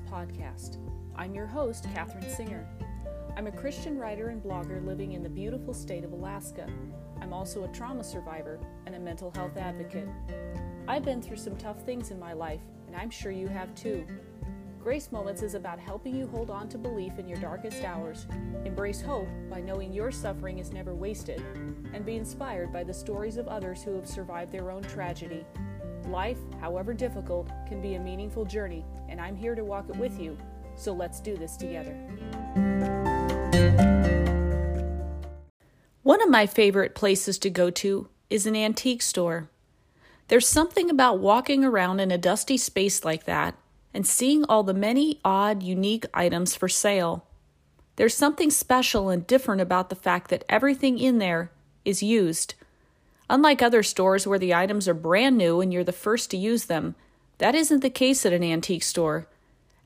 Podcast. I'm your host, Katherine Singer. I'm a Christian writer and blogger living in the beautiful state of Alaska. I'm also a trauma survivor and a mental health advocate. I've been through some tough things in my life, and I'm sure you have too. Grace Moments is about helping you hold on to belief in your darkest hours, embrace hope by knowing your suffering is never wasted, and be inspired by the stories of others who have survived their own tragedy. Life, however difficult, can be a meaningful journey, and I'm here to walk it with you. So let's do this together. One of my favorite places to go to is an antique store. There's something about walking around in a dusty space like that and seeing all the many odd, unique items for sale. There's something special and different about the fact that everything in there is used. Unlike other stores where the items are brand new and you're the first to use them, that isn't the case at an antique store.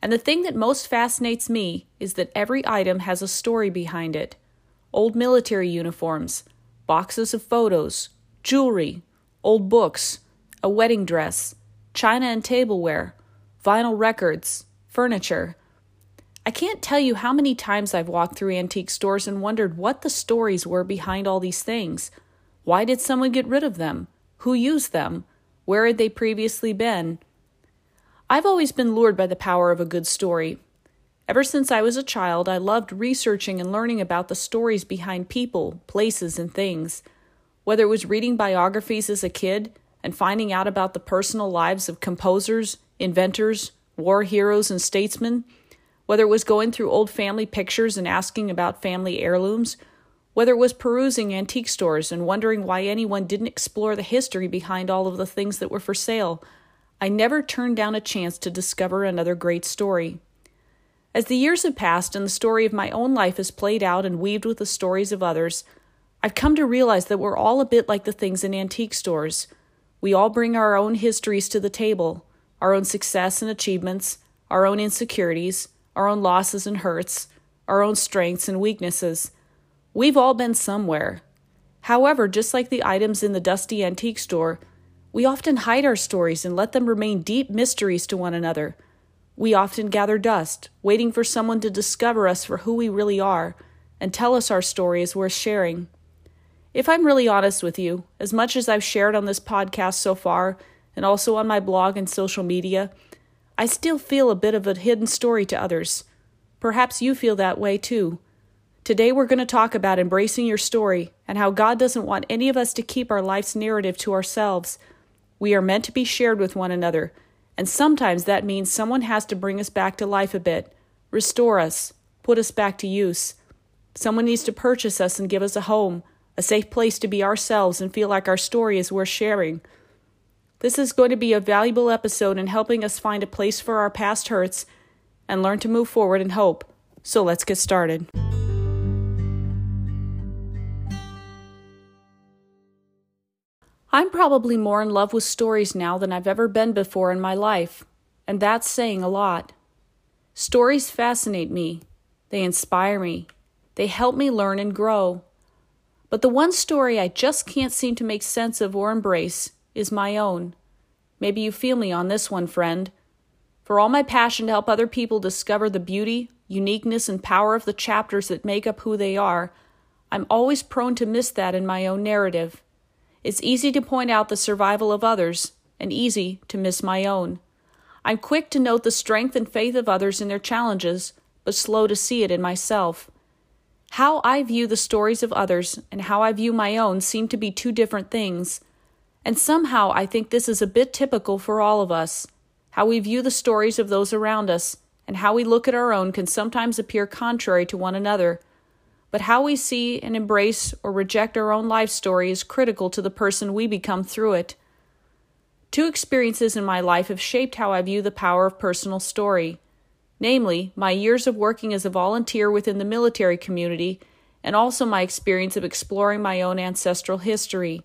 And the thing that most fascinates me is that every item has a story behind it old military uniforms, boxes of photos, jewelry, old books, a wedding dress, china and tableware, vinyl records, furniture. I can't tell you how many times I've walked through antique stores and wondered what the stories were behind all these things. Why did someone get rid of them? Who used them? Where had they previously been? I've always been lured by the power of a good story. Ever since I was a child, I loved researching and learning about the stories behind people, places, and things. Whether it was reading biographies as a kid and finding out about the personal lives of composers, inventors, war heroes, and statesmen, whether it was going through old family pictures and asking about family heirlooms, whether it was perusing antique stores and wondering why anyone didn't explore the history behind all of the things that were for sale, I never turned down a chance to discover another great story. As the years have passed and the story of my own life has played out and weaved with the stories of others, I've come to realize that we're all a bit like the things in antique stores. We all bring our own histories to the table our own success and achievements, our own insecurities, our own losses and hurts, our own strengths and weaknesses. We've all been somewhere. However, just like the items in the dusty antique store, we often hide our stories and let them remain deep mysteries to one another. We often gather dust, waiting for someone to discover us for who we really are and tell us our story is worth sharing. If I'm really honest with you, as much as I've shared on this podcast so far, and also on my blog and social media, I still feel a bit of a hidden story to others. Perhaps you feel that way too. Today we're going to talk about embracing your story and how God doesn't want any of us to keep our life's narrative to ourselves. We are meant to be shared with one another, and sometimes that means someone has to bring us back to life a bit, restore us, put us back to use. Someone needs to purchase us and give us a home, a safe place to be ourselves and feel like our story is worth sharing. This is going to be a valuable episode in helping us find a place for our past hurts and learn to move forward in hope. So let's get started. I'm probably more in love with stories now than I've ever been before in my life, and that's saying a lot. Stories fascinate me, they inspire me, they help me learn and grow. But the one story I just can't seem to make sense of or embrace is my own. Maybe you feel me on this one, friend. For all my passion to help other people discover the beauty, uniqueness, and power of the chapters that make up who they are, I'm always prone to miss that in my own narrative. It's easy to point out the survival of others, and easy to miss my own. I'm quick to note the strength and faith of others in their challenges, but slow to see it in myself. How I view the stories of others and how I view my own seem to be two different things. And somehow I think this is a bit typical for all of us. How we view the stories of those around us and how we look at our own can sometimes appear contrary to one another. But how we see and embrace or reject our own life story is critical to the person we become through it. Two experiences in my life have shaped how I view the power of personal story namely, my years of working as a volunteer within the military community, and also my experience of exploring my own ancestral history.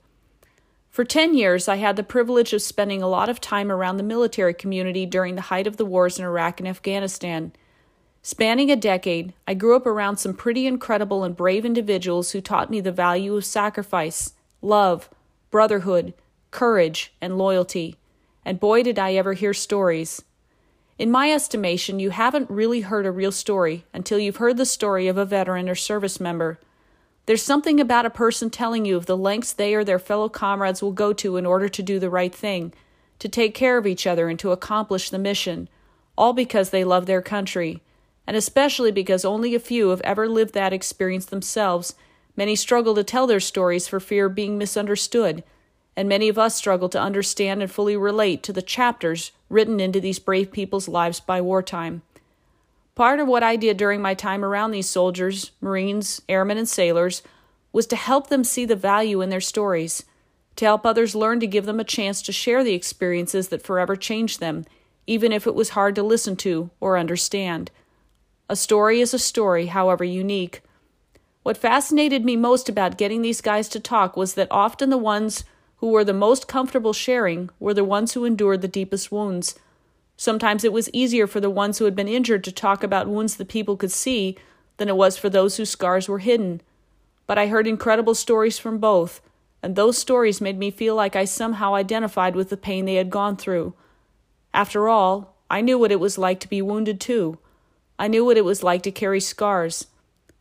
For 10 years, I had the privilege of spending a lot of time around the military community during the height of the wars in Iraq and Afghanistan. Spanning a decade, I grew up around some pretty incredible and brave individuals who taught me the value of sacrifice, love, brotherhood, courage, and loyalty. And boy, did I ever hear stories. In my estimation, you haven't really heard a real story until you've heard the story of a veteran or service member. There's something about a person telling you of the lengths they or their fellow comrades will go to in order to do the right thing, to take care of each other, and to accomplish the mission, all because they love their country, and especially because only a few have ever lived that experience themselves. Many struggle to tell their stories for fear of being misunderstood, and many of us struggle to understand and fully relate to the chapters written into these brave people's lives by wartime. Part of what I did during my time around these soldiers, Marines, airmen, and sailors was to help them see the value in their stories, to help others learn to give them a chance to share the experiences that forever changed them, even if it was hard to listen to or understand. A story is a story, however unique. What fascinated me most about getting these guys to talk was that often the ones who were the most comfortable sharing were the ones who endured the deepest wounds Sometimes it was easier for the ones who had been injured to talk about wounds that people could see than it was for those whose scars were hidden. But I heard incredible stories from both, and those stories made me feel like I somehow identified with the pain they had gone through. After all, I knew what it was like to be wounded too. I knew what it was like to carry scars.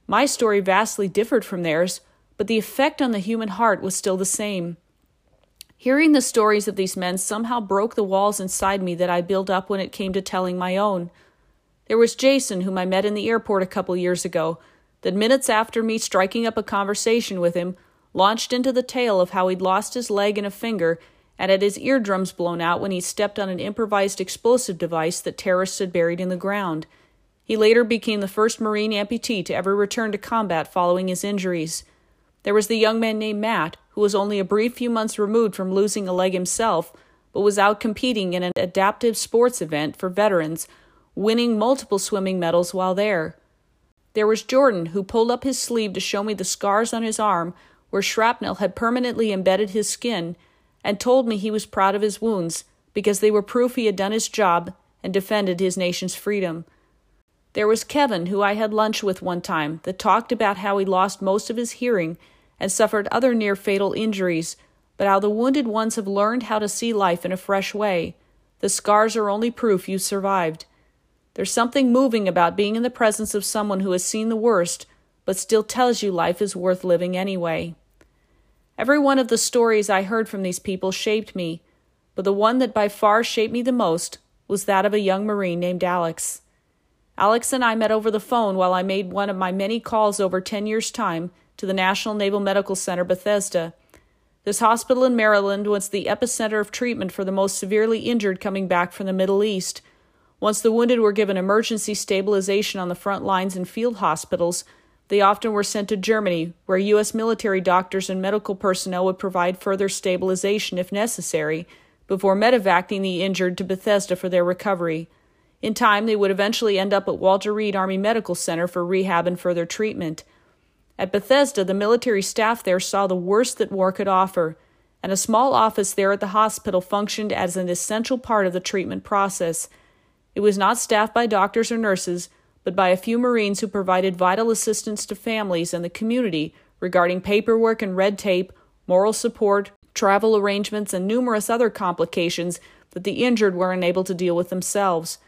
My story vastly differed from theirs, but the effect on the human heart was still the same. Hearing the stories of these men somehow broke the walls inside me that I built up when it came to telling my own. There was Jason, whom I met in the airport a couple years ago, that minutes after me striking up a conversation with him, launched into the tale of how he'd lost his leg and a finger and had his eardrums blown out when he stepped on an improvised explosive device that terrorists had buried in the ground. He later became the first Marine amputee to ever return to combat following his injuries. There was the young man named Matt, who was only a brief few months removed from losing a leg himself, but was out competing in an adaptive sports event for veterans, winning multiple swimming medals while there. There was Jordan, who pulled up his sleeve to show me the scars on his arm where shrapnel had permanently embedded his skin, and told me he was proud of his wounds because they were proof he had done his job and defended his nation's freedom. There was Kevin, who I had lunch with one time, that talked about how he lost most of his hearing and suffered other near fatal injuries, but how the wounded ones have learned how to see life in a fresh way. The scars are only proof you survived. There's something moving about being in the presence of someone who has seen the worst, but still tells you life is worth living anyway. Every one of the stories I heard from these people shaped me, but the one that by far shaped me the most was that of a young Marine named Alex. Alex and I met over the phone while I made one of my many calls over 10 years' time to the National Naval Medical Center, Bethesda. This hospital in Maryland was the epicenter of treatment for the most severely injured coming back from the Middle East. Once the wounded were given emergency stabilization on the front lines in field hospitals, they often were sent to Germany, where U.S. military doctors and medical personnel would provide further stabilization if necessary, before medevacing the injured to Bethesda for their recovery. In time, they would eventually end up at Walter Reed Army Medical Center for rehab and further treatment. At Bethesda, the military staff there saw the worst that war could offer, and a small office there at the hospital functioned as an essential part of the treatment process. It was not staffed by doctors or nurses, but by a few Marines who provided vital assistance to families and the community regarding paperwork and red tape, moral support, travel arrangements, and numerous other complications that the injured were unable to deal with themselves.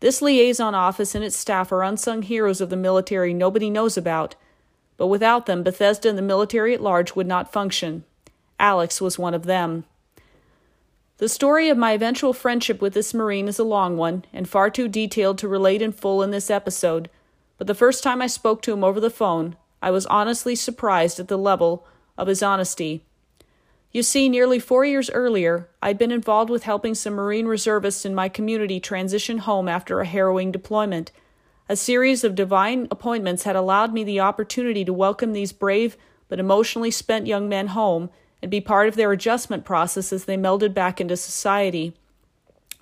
This liaison office and its staff are unsung heroes of the military nobody knows about but without them, Bethesda and the military at large would not function. Alex was one of them. The story of my eventual friendship with this Marine is a long one, and far too detailed to relate in full in this episode, but the first time I spoke to him over the phone, I was honestly surprised at the level of his honesty. You see, nearly four years earlier, I'd been involved with helping some Marine reservists in my community transition home after a harrowing deployment. A series of divine appointments had allowed me the opportunity to welcome these brave but emotionally spent young men home and be part of their adjustment process as they melded back into society.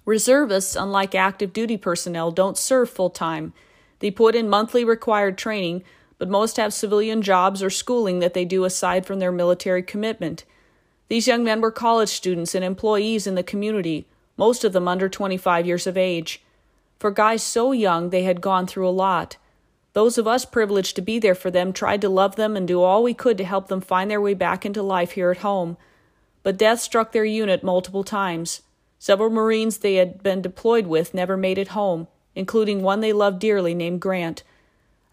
Reservists, unlike active duty personnel, don't serve full time. They put in monthly required training, but most have civilian jobs or schooling that they do aside from their military commitment. These young men were college students and employees in the community, most of them under 25 years of age. For guys so young, they had gone through a lot. Those of us privileged to be there for them tried to love them and do all we could to help them find their way back into life here at home. But death struck their unit multiple times. Several Marines they had been deployed with never made it home, including one they loved dearly named Grant.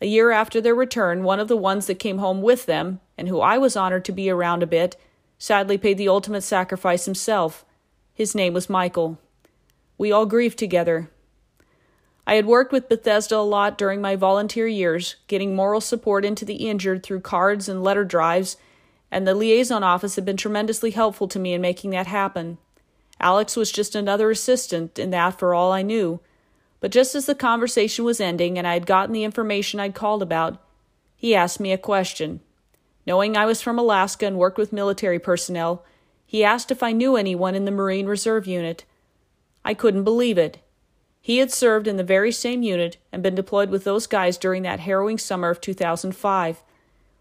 A year after their return, one of the ones that came home with them, and who I was honored to be around a bit, sadly paid the ultimate sacrifice himself. His name was Michael. We all grieved together. I had worked with Bethesda a lot during my volunteer years, getting moral support into the injured through cards and letter drives, and the liaison office had been tremendously helpful to me in making that happen. Alex was just another assistant in that for all I knew. But just as the conversation was ending and I had gotten the information I'd called about, he asked me a question. Knowing I was from Alaska and worked with military personnel, he asked if I knew anyone in the Marine Reserve Unit. I couldn't believe it. He had served in the very same unit and been deployed with those guys during that harrowing summer of 2005.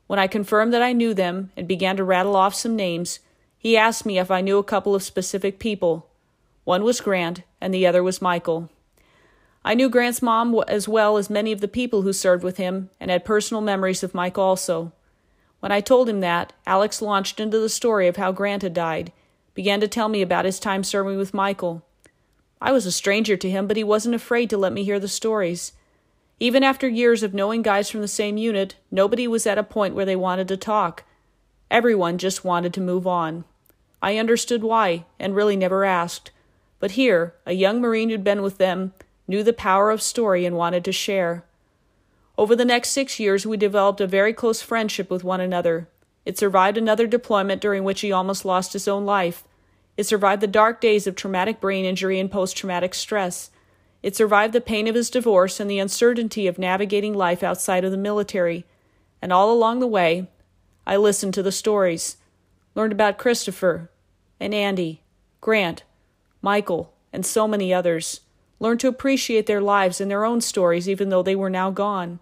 When I confirmed that I knew them and began to rattle off some names, he asked me if I knew a couple of specific people. One was Grant, and the other was Michael. I knew Grant's mom as well as many of the people who served with him, and had personal memories of Mike also. When I told him that, Alex launched into the story of how Grant had died, began to tell me about his time serving with Michael. I was a stranger to him, but he wasn't afraid to let me hear the stories. Even after years of knowing guys from the same unit, nobody was at a point where they wanted to talk. Everyone just wanted to move on. I understood why, and really never asked. But here, a young Marine who'd been with them knew the power of story and wanted to share. Over the next six years, we developed a very close friendship with one another. It survived another deployment during which he almost lost his own life. It survived the dark days of traumatic brain injury and post traumatic stress. It survived the pain of his divorce and the uncertainty of navigating life outside of the military. And all along the way, I listened to the stories learned about Christopher and Andy, Grant, Michael, and so many others, learned to appreciate their lives and their own stories even though they were now gone.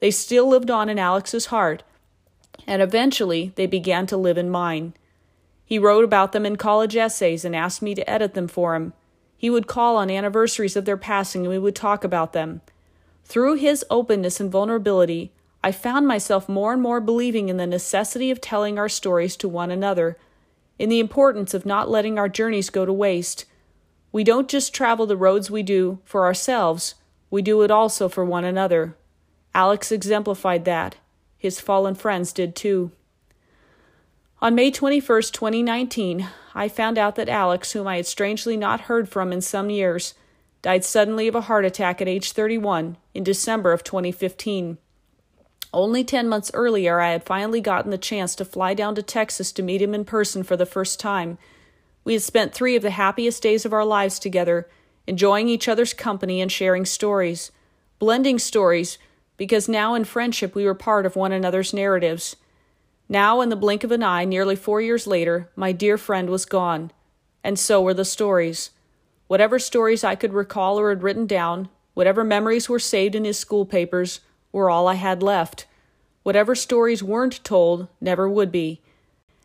They still lived on in Alex's heart, and eventually they began to live in mine. He wrote about them in college essays and asked me to edit them for him. He would call on anniversaries of their passing and we would talk about them. Through his openness and vulnerability, I found myself more and more believing in the necessity of telling our stories to one another, in the importance of not letting our journeys go to waste. We don't just travel the roads we do for ourselves, we do it also for one another. Alex exemplified that. His fallen friends did too. On May 21, 2019, I found out that Alex, whom I had strangely not heard from in some years, died suddenly of a heart attack at age 31 in December of 2015. Only 10 months earlier, I had finally gotten the chance to fly down to Texas to meet him in person for the first time. We had spent three of the happiest days of our lives together, enjoying each other's company and sharing stories, blending stories, because now in friendship we were part of one another's narratives. Now, in the blink of an eye, nearly four years later, my dear friend was gone, and so were the stories. Whatever stories I could recall or had written down, whatever memories were saved in his school papers, were all I had left. Whatever stories weren't told never would be.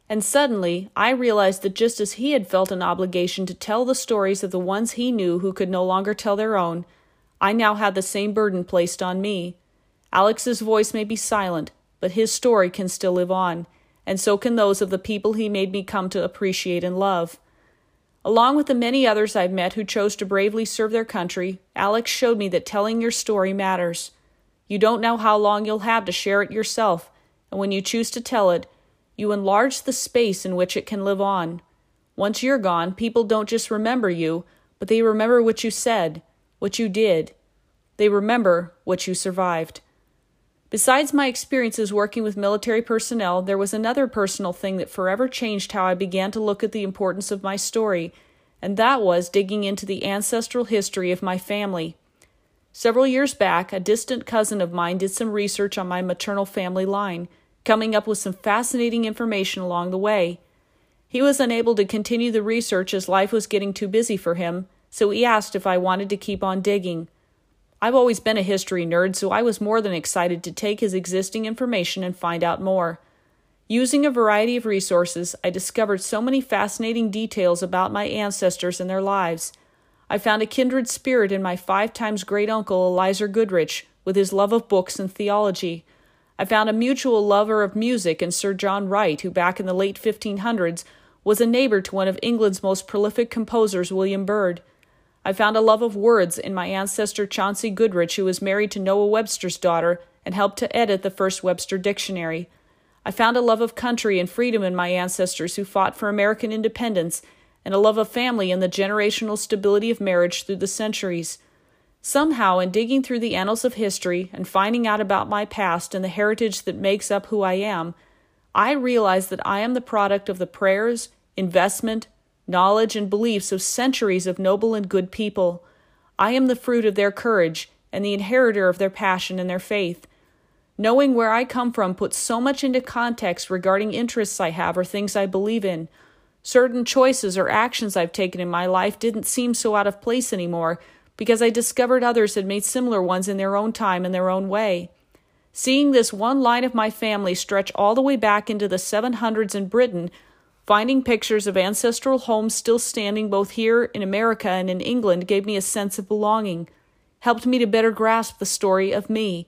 And suddenly, I realized that just as he had felt an obligation to tell the stories of the ones he knew who could no longer tell their own, I now had the same burden placed on me. Alex's voice may be silent, but his story can still live on, and so can those of the people he made me come to appreciate and love. Along with the many others I've met who chose to bravely serve their country, Alex showed me that telling your story matters. You don't know how long you'll have to share it yourself, and when you choose to tell it, you enlarge the space in which it can live on. Once you're gone, people don't just remember you, but they remember what you said, what you did. They remember what you survived. Besides my experiences working with military personnel, there was another personal thing that forever changed how I began to look at the importance of my story, and that was digging into the ancestral history of my family. Several years back, a distant cousin of mine did some research on my maternal family line, coming up with some fascinating information along the way. He was unable to continue the research as life was getting too busy for him, so he asked if I wanted to keep on digging. I've always been a history nerd, so I was more than excited to take his existing information and find out more. Using a variety of resources, I discovered so many fascinating details about my ancestors and their lives. I found a kindred spirit in my five times great uncle Elizur Goodrich, with his love of books and theology. I found a mutual lover of music in Sir John Wright, who back in the late 1500s was a neighbor to one of England's most prolific composers, William Byrd. I found a love of words in my ancestor Chauncey Goodrich, who was married to Noah Webster's daughter and helped to edit the first Webster dictionary. I found a love of country and freedom in my ancestors who fought for American independence, and a love of family and the generational stability of marriage through the centuries. Somehow, in digging through the annals of history and finding out about my past and the heritage that makes up who I am, I realize that I am the product of the prayers, investment, knowledge, and beliefs of centuries of noble and good people. I am the fruit of their courage and the inheritor of their passion and their faith. Knowing where I come from puts so much into context regarding interests I have or things I believe in. Certain choices or actions I've taken in my life didn't seem so out of place anymore because I discovered others had made similar ones in their own time and their own way. Seeing this one line of my family stretch all the way back into the 700s in Britain Finding pictures of ancestral homes still standing both here in America and in England gave me a sense of belonging, helped me to better grasp the story of me.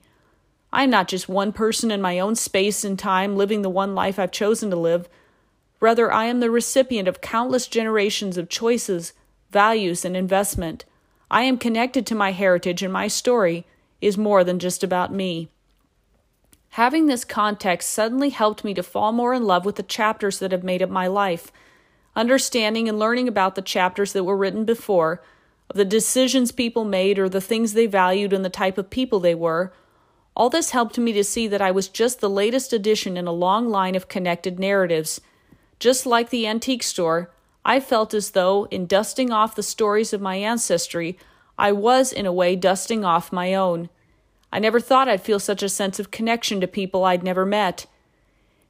I am not just one person in my own space and time living the one life I've chosen to live. Rather, I am the recipient of countless generations of choices, values, and investment. I am connected to my heritage, and my story is more than just about me. Having this context suddenly helped me to fall more in love with the chapters that have made up my life. Understanding and learning about the chapters that were written before, of the decisions people made or the things they valued and the type of people they were, all this helped me to see that I was just the latest addition in a long line of connected narratives. Just like the antique store, I felt as though, in dusting off the stories of my ancestry, I was, in a way, dusting off my own. I never thought I'd feel such a sense of connection to people I'd never met.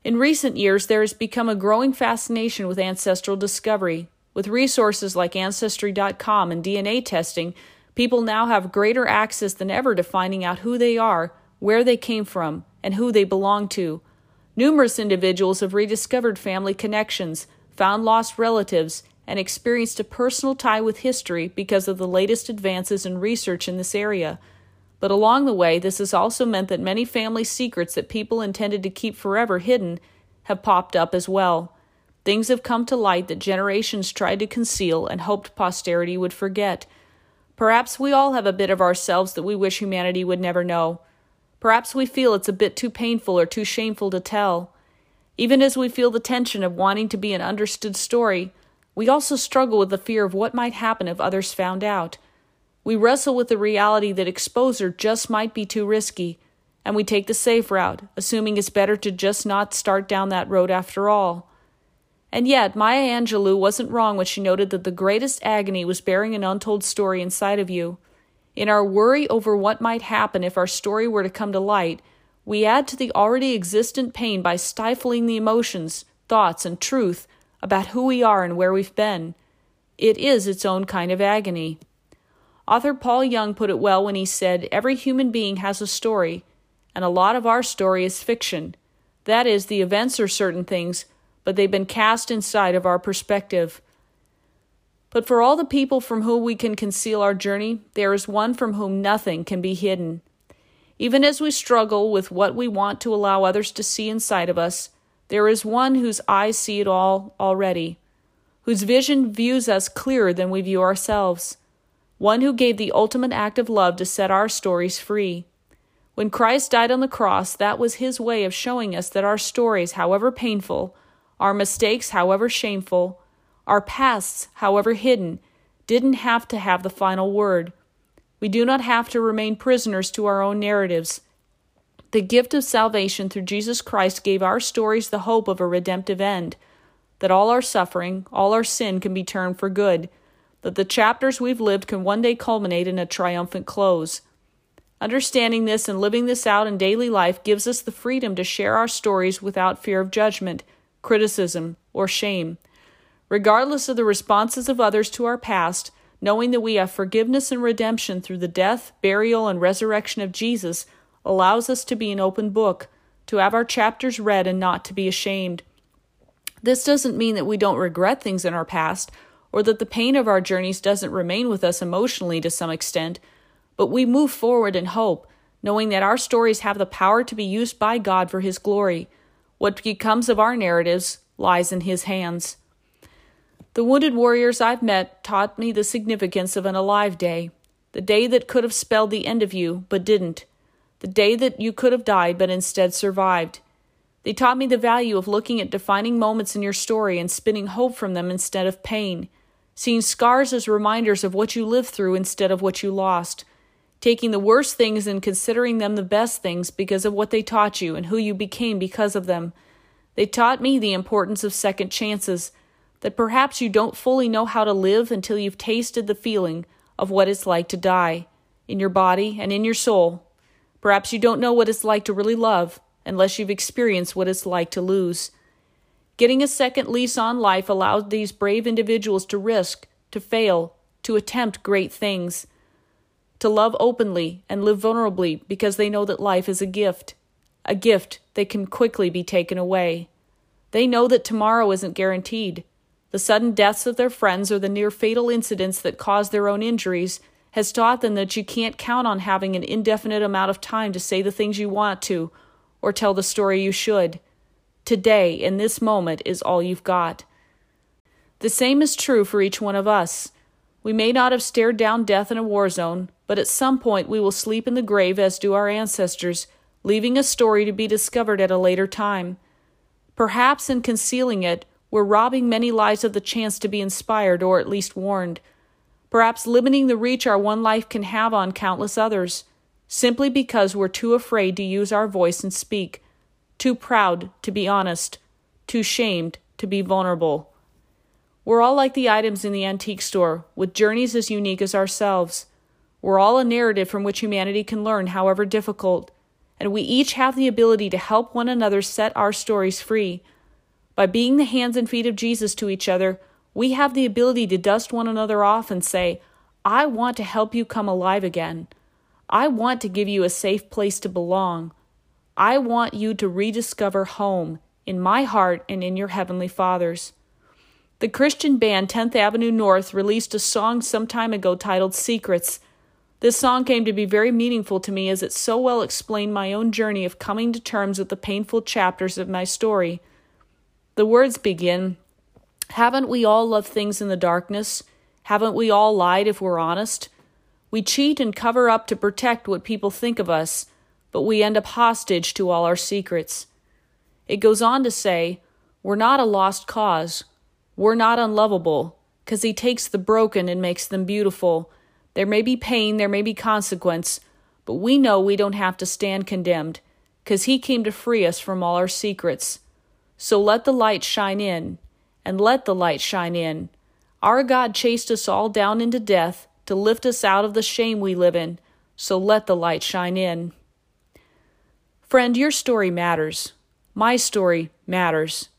In recent years, there has become a growing fascination with ancestral discovery. With resources like Ancestry.com and DNA testing, people now have greater access than ever to finding out who they are, where they came from, and who they belong to. Numerous individuals have rediscovered family connections, found lost relatives, and experienced a personal tie with history because of the latest advances in research in this area. But along the way, this has also meant that many family secrets that people intended to keep forever hidden have popped up as well. Things have come to light that generations tried to conceal and hoped posterity would forget. Perhaps we all have a bit of ourselves that we wish humanity would never know. Perhaps we feel it's a bit too painful or too shameful to tell. Even as we feel the tension of wanting to be an understood story, we also struggle with the fear of what might happen if others found out. We wrestle with the reality that exposure just might be too risky, and we take the safe route, assuming it's better to just not start down that road after all. And yet, Maya Angelou wasn't wrong when she noted that the greatest agony was bearing an untold story inside of you. In our worry over what might happen if our story were to come to light, we add to the already existent pain by stifling the emotions, thoughts, and truth about who we are and where we've been. It is its own kind of agony. Author Paul Young put it well when he said, Every human being has a story, and a lot of our story is fiction. That is, the events are certain things, but they've been cast inside of our perspective. But for all the people from whom we can conceal our journey, there is one from whom nothing can be hidden. Even as we struggle with what we want to allow others to see inside of us, there is one whose eyes see it all already, whose vision views us clearer than we view ourselves one who gave the ultimate act of love to set our stories free. When Christ died on the cross, that was his way of showing us that our stories, however painful, our mistakes, however shameful, our pasts, however hidden, didn't have to have the final word. We do not have to remain prisoners to our own narratives. The gift of salvation through Jesus Christ gave our stories the hope of a redemptive end, that all our suffering, all our sin can be turned for good that the chapters we've lived can one day culminate in a triumphant close. Understanding this and living this out in daily life gives us the freedom to share our stories without fear of judgment, criticism, or shame. Regardless of the responses of others to our past, knowing that we have forgiveness and redemption through the death, burial, and resurrection of Jesus allows us to be an open book, to have our chapters read and not to be ashamed. This doesn't mean that we don't regret things in our past or that the pain of our journeys doesn't remain with us emotionally to some extent, but we move forward in hope, knowing that our stories have the power to be used by God for His glory. What becomes of our narratives lies in His hands. The wounded warriors I've met taught me the significance of an alive day, the day that could have spelled the end of you, but didn't, the day that you could have died, but instead survived. They taught me the value of looking at defining moments in your story and spinning hope from them instead of pain, seeing scars as reminders of what you lived through instead of what you lost, taking the worst things and considering them the best things because of what they taught you and who you became because of them. They taught me the importance of second chances, that perhaps you don't fully know how to live until you've tasted the feeling of what it's like to die, in your body and in your soul. Perhaps you don't know what it's like to really love unless you've experienced what it's like to lose. Getting a second lease on life allowed these brave individuals to risk, to fail, to attempt great things, to love openly and live vulnerably because they know that life is a gift a gift that can quickly be taken away. They know that tomorrow isn't guaranteed. The sudden deaths of their friends or the near fatal incidents that cause their own injuries has taught them that you can't count on having an indefinite amount of time to say the things you want to or tell the story you should. Today, in this moment, is all you've got. The same is true for each one of us. We may not have stared down death in a war zone, but at some point we will sleep in the grave as do our ancestors leaving a story to be discovered at a later time. Perhaps in concealing it, we're robbing many lives of the chance to be inspired or at least warned. Perhaps limiting the reach our one life can have on countless others, simply because we're too afraid to use our voice and speak, too proud to be honest, too shamed to be vulnerable. We're all like the items in the antique store, with journeys as unique as ourselves. We're all a narrative from which humanity can learn, however difficult and we each have the ability to help one another set our stories free. By being the hands and feet of Jesus to each other, we have the ability to dust one another off and say, I want to help you come alive again. I want to give you a safe place to belong. I want you to rediscover home in my heart and in your Heavenly Father's. The Christian band 10th Avenue North released a song some time ago titled Secrets this song came to be very meaningful to me as it so well explained my own journey of coming to terms with the painful chapters of my story. The words begin Haven't we all loved things in the darkness? Haven't we all lied if we're honest? We cheat and cover up to protect what people think of us, but we end up hostage to all our secrets. It goes on to say, We're not a lost cause. We're not unlovable, because He takes the broken and makes them beautiful there may be pain, there may be consequence, but we know we don't have to stand condemned, because He came to free us from all our secrets. So let the light shine in, and let the light shine in. Our God chased us all down into death to lift us out of the shame we live in, so let the light shine in. Friend, your story matters. My story matters.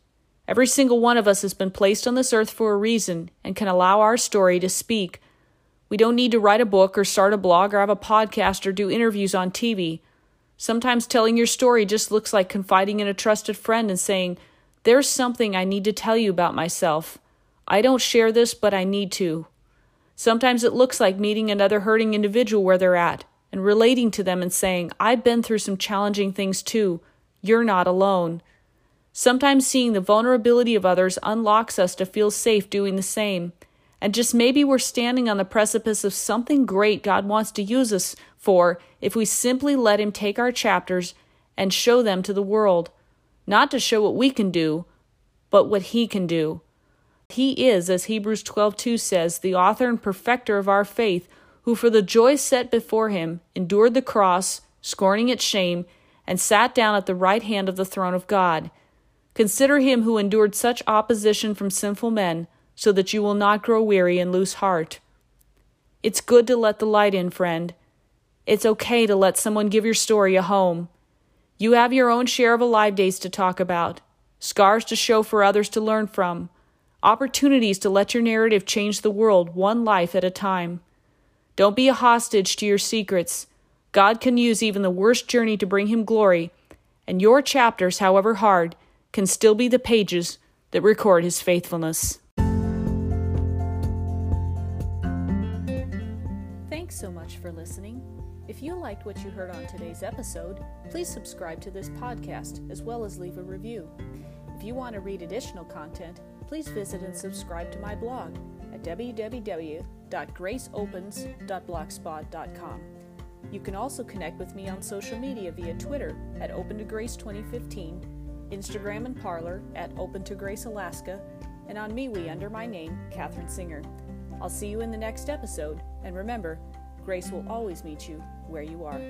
Every single one of us has been placed on this earth for a reason and can allow our story to speak we don't need to write a book or start a blog or have a podcast or do interviews on TV. Sometimes telling your story just looks like confiding in a trusted friend and saying, There's something I need to tell you about myself. I don't share this, but I need to. Sometimes it looks like meeting another hurting individual where they're at and relating to them and saying, I've been through some challenging things too. You're not alone. Sometimes seeing the vulnerability of others unlocks us to feel safe doing the same. And just maybe we're standing on the precipice of something great God wants to use us for if we simply let Him take our chapters and show them to the world. Not to show what we can do, but what He can do. He is, as Hebrews 12:2 says, the author and perfecter of our faith, who for the joy set before him endured the cross, scorning its shame, and sat down at the right hand of the throne of God. Consider him who endured such opposition from sinful men so that you will not grow weary and lose heart. It's good to let the light in, friend. It's okay to let someone give your story a home. You have your own share of alive days to talk about, scars to show for others to learn from, opportunities to let your narrative change the world one life at a time. Don't be a hostage to your secrets. God can use even the worst journey to bring Him glory, and your chapters, however hard, can still be the pages that record His faithfulness. Thanks so much for listening. If you liked what you heard on today's episode, please subscribe to this podcast as well as leave a review. If you want to read additional content, please visit and subscribe to my blog at www.graceopens.blogspot.com. You can also connect with me on social media via Twitter at Open to Grace 2015, Instagram and Parler at Open to Grace Alaska, and on MeWe under my name, Katherine Singer. I'll see you in the next episode, and remember, grace will always meet you where you are.